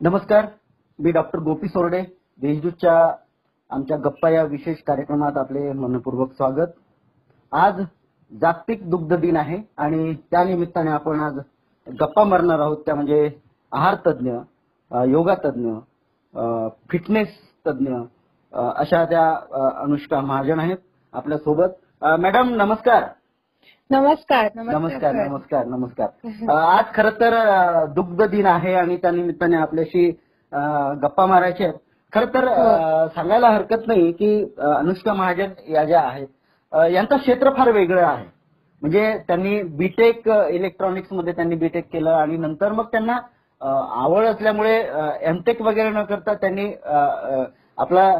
नमस्कार मी डॉक्टर गोपी सोरडे देशदूतच्या आमच्या गप्पा या विशेष कार्यक्रमात आपले मनपूर्वक स्वागत. आज जागतिक दुग्ध दिन आहे आणि त्या निमित्ताने आपण आज गप्पा मारणार आहोत त्या म्हणजे आहार तज्ज्ञ योगा तज्ज्ञ फिटनेस तज्ज्ञ अशा त्या अनुष्का महाजन आहेत आपल्यासोबत मॅडम नमस्कार. नमस्कार नमस्कार. नमस्कार नमस्कार आज खर तर दुग्ध दिन आहे आणि त्या निमित्ताने आपल्याशी गप्पा मारायच्या आहेत. खर तर अ, सांगायला हरकत नाही की अनुष्का महाजन या ज्या आहेत यांचं क्षेत्र फार वेगळं आहे. म्हणजे त्यांनी बीटेक इलेक्ट्रॉनिक्समध्ये त्यांनी बीटेक केलं आणि नंतर मग त्यांना आवड असल्यामुळे एमटेक वगैरे न करता त्यांनी आपला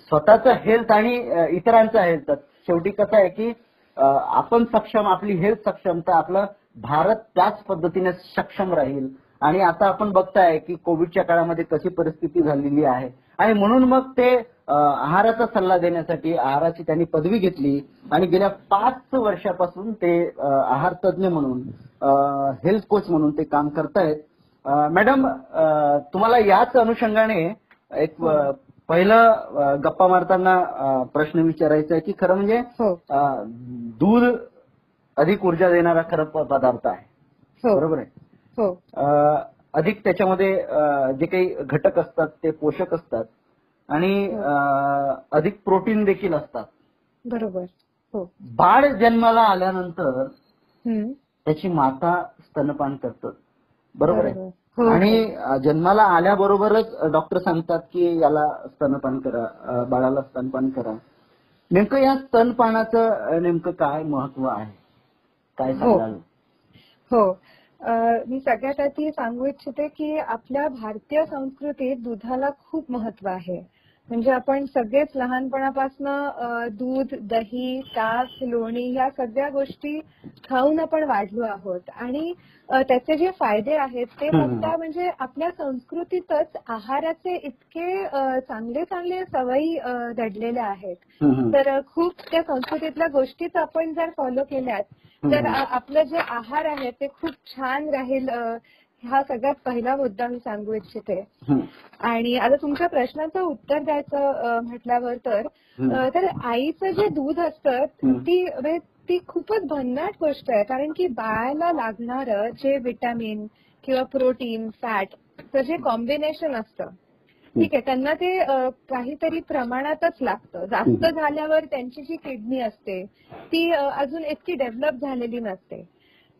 स्वतःचं हेल्थ आणि इतरांचं हेल्थ शेवटी कसं आहे की आपण सक्षम आपली हेल्थ सक्षम तर आपलं भारत त्याच पद्धतीने सक्षम राहील. आणि आता आपण बघताय की कोविडच्या काळामध्ये कशी परिस्थिती झालेली आहे. आणि म्हणून मग ते आहाराचा सल्ला देण्यासाठी आहाराची त्यांनी पदवी घेतली. आणि गेल्या पाच वर्षापासून ते आहार तज्ज्ञ म्हणून हेल्थ कोच म्हणून ते काम करतायत. मॅडम तुम्हाला याच अनुषंगाने एक पहिलं गप्पा मारताना प्रश्न विचारायचा आहे की खरं म्हणजे हो. दूध अधिक ऊर्जा देणारा खरं पदार्थ आहे. हो. बरोबर आहे? हो. अधिक त्याच्यामध्ये जे काही घटक असतात ते पोषक असतात आणि अधिक प्रोटीन देखील असतात. बरोबर. बाळ जन्माला आल्यानंतर. त्याची माता स्तनपान करतात बरोबर आहे? आणि अ, जन्माला आल्याबरोबरच डॉक्टर सांगतात की याला स्तनपान करा बाळाला स्तनपान करा. नेमकं या स्तनपानाचं नेमकं काय महत्त्व आहे? काय हो. सांगाल? हो. मी सगळ्यात आधी सांगू इच्छिते की आपल्या भारतीय संस्कृतीत दुधाला खूप महत्त्व आहे. म्हणजे आपण सगळेच लहानपणापासून दूध दही ताक लोणी या सगळ्या गोष्टी खाऊन आपण वाढलो आहोत आणि त्याचे जे फायदे आहेत ते. फक्त म्हणजे आपल्या संस्कृतीतच आहाराचे इतके चांगले चांगले सवयी दडलेल्या आहेत. तर खूप त्या संस्कृतीतल्या गोष्टीच आपण जर फॉलो केल्यात तर आपलं जे आहार आहे ते खूप छान राहील हा सगळ्यात पहिला मुद्दा मी सांगू इच्छिते. आणि आता तुमच्या प्रश्नाचं उत्तर द्यायचं म्हटल्यावर तर तर आईचं जे दूध असतं. ती म्हणजे ती खूपच भन्नाट गोष्ट आहे कारण की बाळाला लागणारं जे विटॅमिन किंवा प्रोटीन फॅट जे कॉम्बिनेशन असतं ठीक आहे त्यांना ते काहीतरी प्रमाणातच लागतं जास्त. झाल्यावर त्यांची जी किडनी असते ती अजून इतकी डेव्हलप झालेली नसते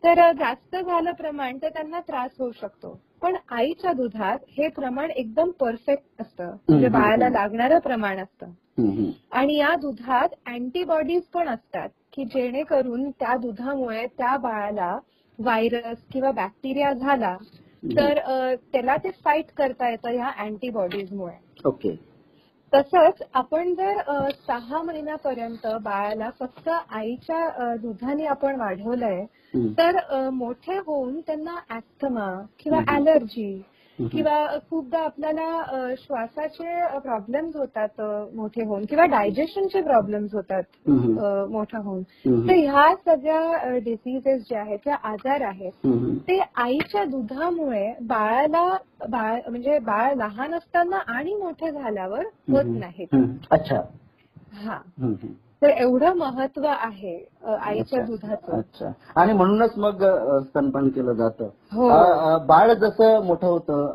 तर जास्त झालं प्रमाण तर त्यांना त्रास होऊ शकतो. पण आईच्या दुधात हे प्रमाण एकदम परफेक्ट असतं. म्हणजे. बाळाला लागणारं प्रमाण असतं. आणि या दुधात अँटीबॉडीज पण असतात की जेणेकरून त्या दुधामुळे त्या बाळाला व्हायरस किंवा बॅक्टेरिया झाला तर त्याला ते फाईट करता येतं ह्या अँटीबॉडीजमुळे ओके तसंच आपण जर सहा महिन्यापर्यंत बाळाला फक्त आईच्या दुधाने आपण वाढवलंय. तर मोठे होऊन त्यांना ऍस्थमा किंवा हम्म. किंवा खूपदा आपल्याला श्वासाचे प्रॉब्लेम्स होतात मोठे होऊन किंवा डायजेशनचे प्रॉब्लेम्स होतात मोठं होऊन. तर ह्या सगळ्या डिसिजेस जे आहेत ज्या आजार आहेत. ते आईच्या दुधामुळे बाळाला बाळ म्हणजे बाळ लहान असताना आणि मोठे झाल्यावर होत. नाहीत. अच्छा हा. तर एवढं महत्त्व आहे आईच्या. दुधाचं अच्छा आणि म्हणूनच मग स्तनपान केलं जातं हो. बाळ जसं मोठं होतं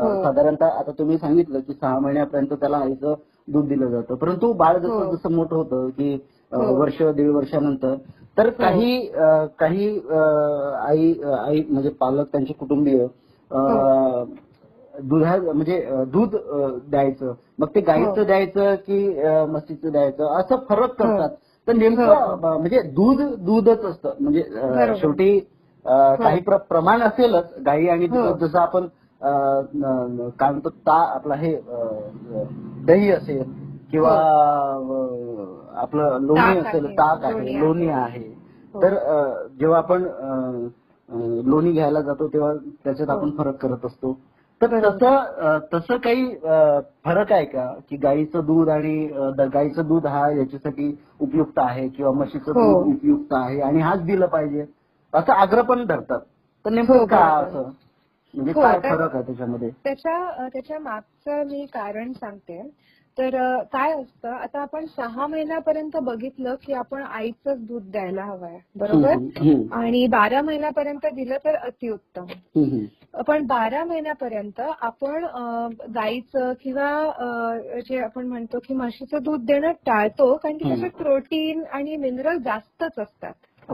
हो. साधारणतः आता तुम्ही सांगितलं की सहा महिन्यापर्यंत त्याला आईचं दूध दिलं जातं परंतु बाळ जसं हो. जसं मोठं होतं की. वर्ष दीड वर्षानंतर तर काही काही आई आई म्हणजे पालक त्यांचे कुटुंबीय. दुधा म्हणजे दूध द्यायचं मग ते गाईचं हो. द्यायचं की म्हशीचं द्यायचं असं फरक हो. करतात तर हो. नेमकं ब- म्हणजे दूध दूधच असतं म्हणजे. शेवटी काही प्र- प्रमाण असेलच गाई आणि हो. दूध जसं आपण काय म्हणतो ता आपला हे दही असेल किंवा आपलं लोणी असेल ताक आहे लोणी आहे. हो. तर जेव्हा आपण लोणी घ्यायला जातो तेव्हा त्याच्यात हो. आपण फरक करत असतो तर तसं तसं काही फरक आहे का? की गाईचं दूध आणि गाईचं दूध हा याच्यासाठी उपयुक्त आहे किंवा म्हशीचं हो. दूध उपयुक्त आहे आणि हाच दिलं पाहिजे असं आग्रह पण धरतात. तर नेमकं हो, का. असं? म्हणजे हो, काय फरक आहे त्याच्यामध्ये? त्याच्या त्याच्या मागचं मी कारण सांगते. तर काय असतं आता आपण सहा महिन्यापर्यंत बघितलं की आपण आईचंच दूध द्यायला हवंय बरोबर आणि बारा महिन्यापर्यंत दिलं तर अतिउत्तम. पण बारा महिन्यापर्यंत आपण गाईचं किंवा जे आपण म्हणतो की म्हशीचं दूध देणं टाळतो कारण की. त्याच्यात प्रोटीन आणि मिनरल जास्तच असतात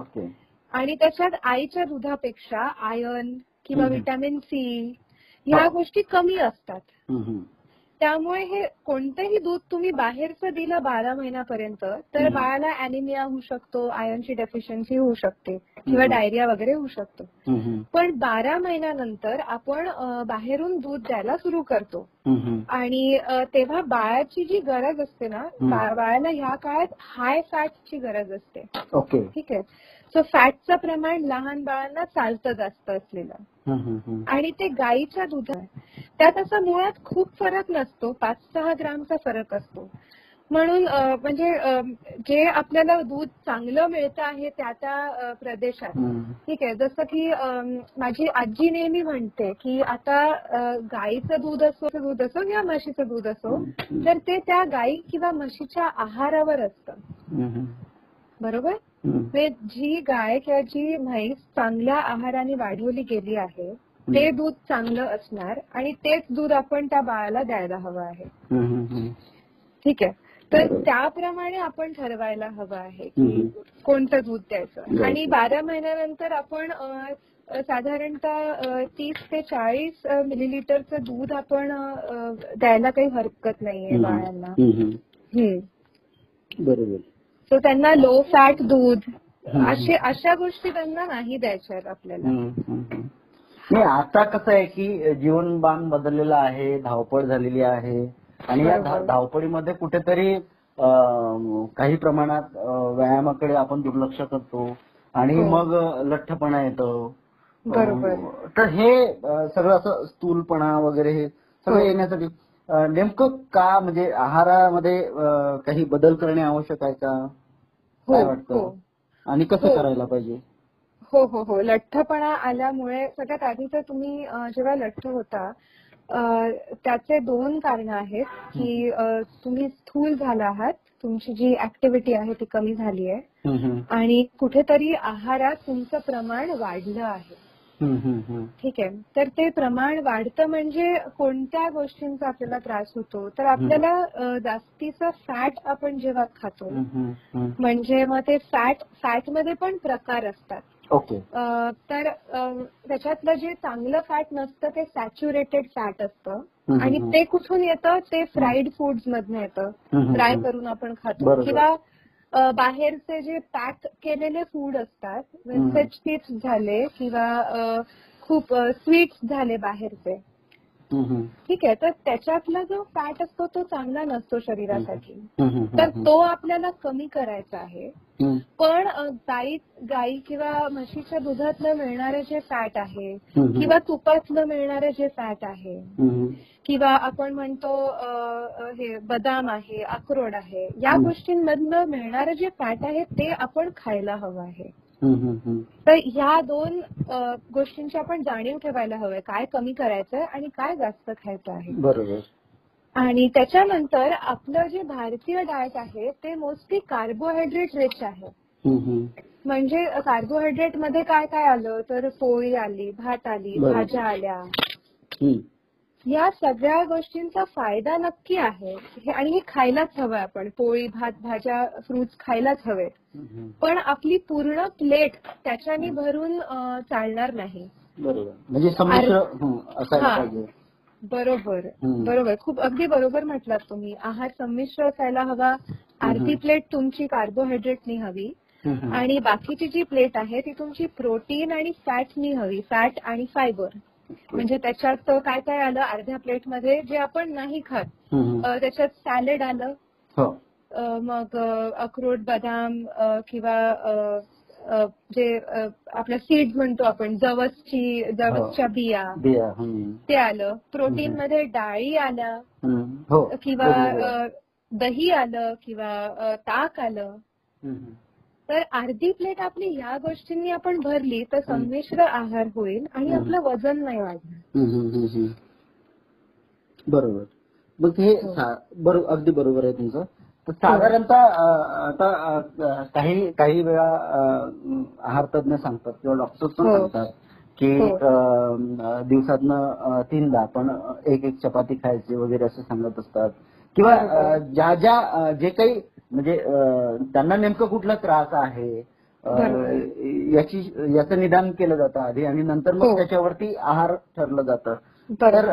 आणि त्याच्यात आईच्या दुधापेक्षा आयर्न किंवा. व्हिटॅमिन सी ह्या. गोष्टी कमी असतात. त्यामुळे हे कोणतंही दूध तुम्ही बाहेरचं दिलं बारा महिन्यापर्यंत तर हम्म. बाळाला अॅनिमिया होऊ शकतो आयर्नची डेफिशियन्सी होऊ शकते किंवा हम्म. डायरिया वगैरे होऊ शकतो हम्म. पण बारा महिन्यानंतर आपण अ, बाहेरून दूध द्यायला सुरू करतो हम्म. आणि अ, तेव्हा बाळाची जी गरज असते ना बा- बाळाला ह्या काळात हाय फॅटची गरज असते ओके ठीक आहे सो फॅटचं प्रमाण लहान बाळांना चालतं जास्त असलेलं. आणि ते गाईच्या दुधात त्यात असा मुळात खूप फरक नसतो. पाच सहा ग्रामचा फरक असतो. म्हणून म्हणजे जे आपल्याला दूध चांगलं मिळतं आहे त्या त्या प्रदेशात. ठीक आहे. जसं की माझी आजी नेहमी म्हणते की आता गाईचं दूध असो दूध असो किंवा म्हशीचं दूध असो तर ते त्या गाई किंवा म्हशीच्या आहारावर असतं. बरोबर? हम्म. म्हणजे जी गाय किंवा जी म्हैस चांगल्या आहाराने वाढवली गेली आहे ते दूध चांगलं असणार आणि तेच दूध आपण त्या बाळाला द्यायला हवं आहे. ठीक आहे तर. त्याप्रमाणे आपण ठरवायला हवं आहे. की कोणतं दूध द्यायचं. आणि बारा महिन्यानंतर आपण साधारणतः तीस ते चाळीस मिलीलिटरचं दूध आपण द्यायला काही हरकत नाहीये. बाळांना बरोबर सो त्यांना लो फॅट दूध. असे अशा गोष्टी त्यांना नाही द्यायच्या आहेत आपल्याला. नाही आता कसं आहे की जीवनमान बदललेलं आहे धावपळ झालेली आहे आणि या धा-. धावपळीमध्ये कुठेतरी अं, काही प्रमाणात अं, व्यायामाकडे आपण दुर्लक्ष करतो आणि हो. मग लठ्ठपणा येतो बरोबर. अं, तर हे अं, सगळं असं स्थूलपणा वगैरे हे सगळं हो. येण्यासाठी अं, नेमकं का म्हणजे आहारामध्ये अं, काही बदल करणे आवश्यक आहे का काय हो वाटतं? हो. आणि कसं हो. करायला पाहिजे? हो हो हो. लठ्ठपणा आल्यामुळे सगळ्यात आधी तर तुम्ही जेव्हा लठ्ठ होता त्याचे दोन कारण आहेत की तुम्ही स्थूल झाला आहात. तुमची जी ऍक्टिव्हिटी आहे ती कमी झाली आहे. आणि कुठेतरी आहारात तुमचं प्रमाण वाढलं आहे. ठीक आहे. तर ते प्रमाण वाढतं म्हणजे कोणत्या गोष्टींचा आपल्याला त्रास होतो? तर आपल्याला जास्तीचं फॅट आपण जेव्हा खातो. म्हणजे मग ते फॅट फॅटमध्ये पण प्रकार असतात. ओके. तर त्याच्यातलं जे चांगलं फॅट नसतं ते सॅच्युरेटेड फॅट असतं. आणि. ते कुठून येतं? ते फ्राईड फूड्स मधनं येतं. फ्राय. करून आपण खातो. किंवा बाहेरचे जे पॅक केलेले फूड असतात. चिप्स झाले किंवा खूप स्वीट्स झाले बाहेरचे. ठीक आहे तर त्याच्यातला जो फॅट असतो तो चांगला नसतो शरीरासाठी तर. तो आपल्याला कमी करायचा आहे पण गाई गाई किंवा म्हशीच्या दुधातलं मिळणारं जे फॅट आहे. किंवा तुपातलं मिळणारं जे फॅट आहे किंवा आपण म्हणतो हे बदाम आहे अक्रोड आहे या. गोष्टींमधनं मिळणारं जे फॅट आहे ते आपण खायला हवं आहे. तर ह्या दोन गोष्टींची आपण जाणीव ठेवायला हवंय काय कमी करायचंय आणि काय जास्त खायचं आहे. बरोबर. आणि त्याच्यानंतर आपलं जे भारतीय डाएट आहे ते मोस्टली कार्बोहायड्रेट रिच आहे. म्हणजे कार्बोहायड्रेटमध्ये काय काय आलं? तर पोळी आली भात आली. भाज्या आल्या. या सगळ्या गोष्टींचा फायदा नक्की आहे. हे- आणि हे खायलाच हवं आपण. पोळी भात भाज्या फ्रुट्स खायलाच हम्म. पण आपली पूर्ण प्लेट त्याच्याने भरून अं, चालणार नाही. बरोबर. म्हणजे संमिश्र हम्म, असायला हा. पाहिजे. बरोबर. हम्म. बरोबर. खूप अगदी बरोबर म्हटलात तुम्ही. आहार संमिश्र असायला हवा. अर्धी प्लेट तुमची कार्बोहायड्रेटनी हवी. आणि बाकीची जी प्लेट आहे ती तुमची प्रोटीन आणि फॅटनी हवी. फॅट आणि फायबर म्हणजे त्याच्यात काय काय आलं? अर्ध्या प्लेटमध्ये जे आपण नाही खात त्याच्यात सॅलेड आलं. हो. मग अ, अक्रोड बदाम किंवा जे आपल्या सीड म्हणतो आपण जवसची जवसच्या बिया. बिया. ते आलं. प्रोटीन मध्ये डाळी आल्या. हो. किंवा दही आलं किंवा ताक आलं. तर अर्धी प्लेट आपली ह्या गोष्टींनी आपण भरली तर संमिश्र आहार होईल आणि. आपलं वजन नाही वाढणार. बरोबर मग हे बरो- अगदी बरोबर आहे तुमचं तर साधारणतः अं, आता काही काही वेळा आहार तज्ञ सांगतात किंवा डॉक्टर्स पण हो. सांगतात की हो. दिवसातनं तीनदा आपण एक एक चपाती खायची वगैरे असं सांगत असतात किंवा ज्या ज्या जे काही म्हणजे त्यांना नेमकं कुठला त्रास आहे. याची याचं निदान केलं जातं आधी आणि नंतर मग हो. त्याच्यावरती आहार ठरलं जातं. तर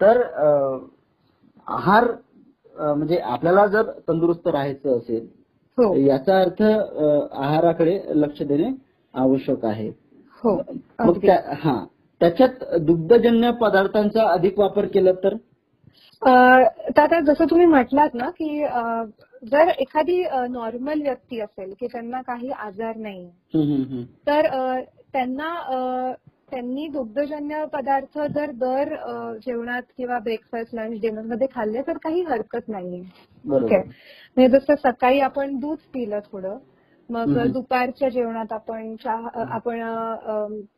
तर आहार म्हणजे आपल्याला जर तंदुरुस्त राहायचं असेल हो. याचा अर्थ आहाराकडे लक्ष देणे आवश्यक आहे. हो. मग हा. त्याच्यात दुग्धजन्य पदार्थांचा अधिक वापर केला तर? तर आता जसं तुम्ही म्हटलात ना की जर एखादी नॉर्मल व्यक्ती असेल की त्यांना काही आजार नाही. तर त्यांना त्यांनी दुग्धजन्य पदार्थ जर दर जेवणात किंवा ब्रेकफास्ट लंच डिनरमध्ये खाल्ले तर काही हरकत नाहीये ओके म्हणजे जसं सकाळी आपण दूध पिलं थोडं मग. दुपारच्या जेवणात आपण चहा आपण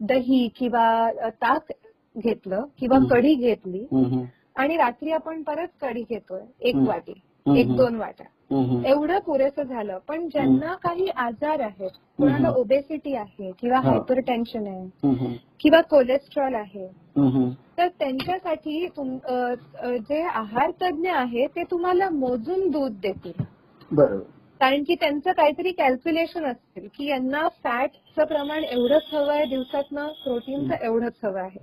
दही किंवा ताक घेतलं किंवा. कढी घेतली. आणि रात्री आपण परत कढी घेतोय एक. वाटी. एक दोन वाट्या. एवढं पुरेसं झालं पण ज्यांना काही आजार आहेत कोणाला. ओबेसिटी आहे किंवा. हायपर टेन्शन आहे. किंवा कोलेस्ट्रॉल आहे. तर त्यांच्यासाठी जे आहार तज्ञ आहे ते तुम्हाला मोजून दूध देतील बरोबर कारण की त्यांचं काहीतरी कॅल्क्युलेशन असेल की यांना फॅटचं प्रमाण एवढंच हवं आहे दिवसातनं प्रोटीनचं एवढंच हवं आहे.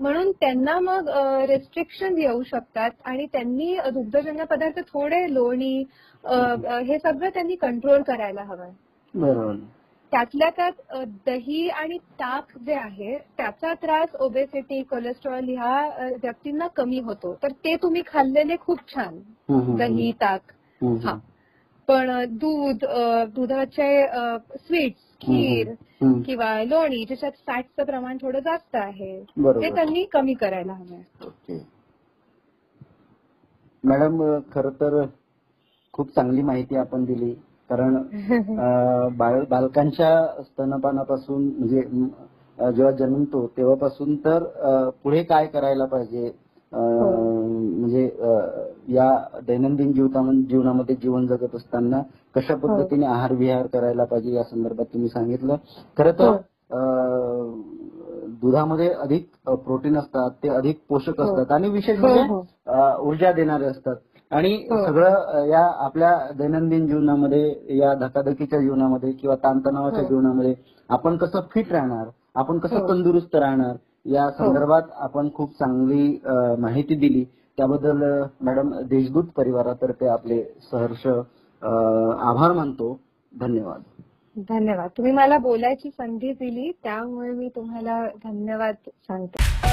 म्हणून त्यांना मग रेस्ट्रिक्शन येऊ शकतात आणि त्यांनी दुग्धजन्य पदार्थ थोडे लोणी हे सगळं त्यांनी कंट्रोल करायला हवंय बरोबर. त्यातल्या त्यात दही आणि ताक जे आहे त्याचा त्रास ओबेसिटी कोलेस्ट्रॉल ह्या व्यक्तींना कमी होतो. तर ते तुम्ही खाल्लेले खूप छान. दही ताक. हा. पण दूध दुधाचे स्वीट्स खीर. किंवा लोणी ज्याच्यात फॅटचं प्रमाण थोडं जास्त आहे बरोबर. ते त्यांनी कमी करायला हवं ओके मॅडम खर तर खूप चांगली माहिती आपण दिली कारण अं, बाळ बालकांच्या स्तनपानापासून म्हणजे अं, जेव्हा जन्मतो तेव्हापासून तर अं, पुढे काय करायला पाहिजे अं, हो. म्हणजे या दैनंदिन जीवनामध्ये जीवनामध्ये जीवन जगत असताना कशा हो. पद्धतीने आहार विहार करायला पाहिजे या संदर्भात तुम्ही सांगितलं खरं तर हो. दुधामध्ये अधिक प्रोटीन असतात ते अधिक पोषक हो. असतात आणि विशेष म्हणजे ऊर्जा देणारे असतात आणि. सगळं या आपल्या दैनंदिन जीवनामध्ये या धकाधकीच्या जीवनामध्ये किंवा ताणतणावाच्या. जीवनामध्ये आपण कसं फिट राहणार आपण कसं. तंदुरुस्त राहणार या संदर्भात आपण खूप चांगली माहिती दिली त्याबद्दल मॅडम देशदूत परिवारातर्फे आपले सहर्ष आभार मानतो. धन्यवाद. धन्यवाद. तुम्ही मला बोलायची संधी दिली त्यामुळे मी तुम्हाला धन्यवाद सांगते.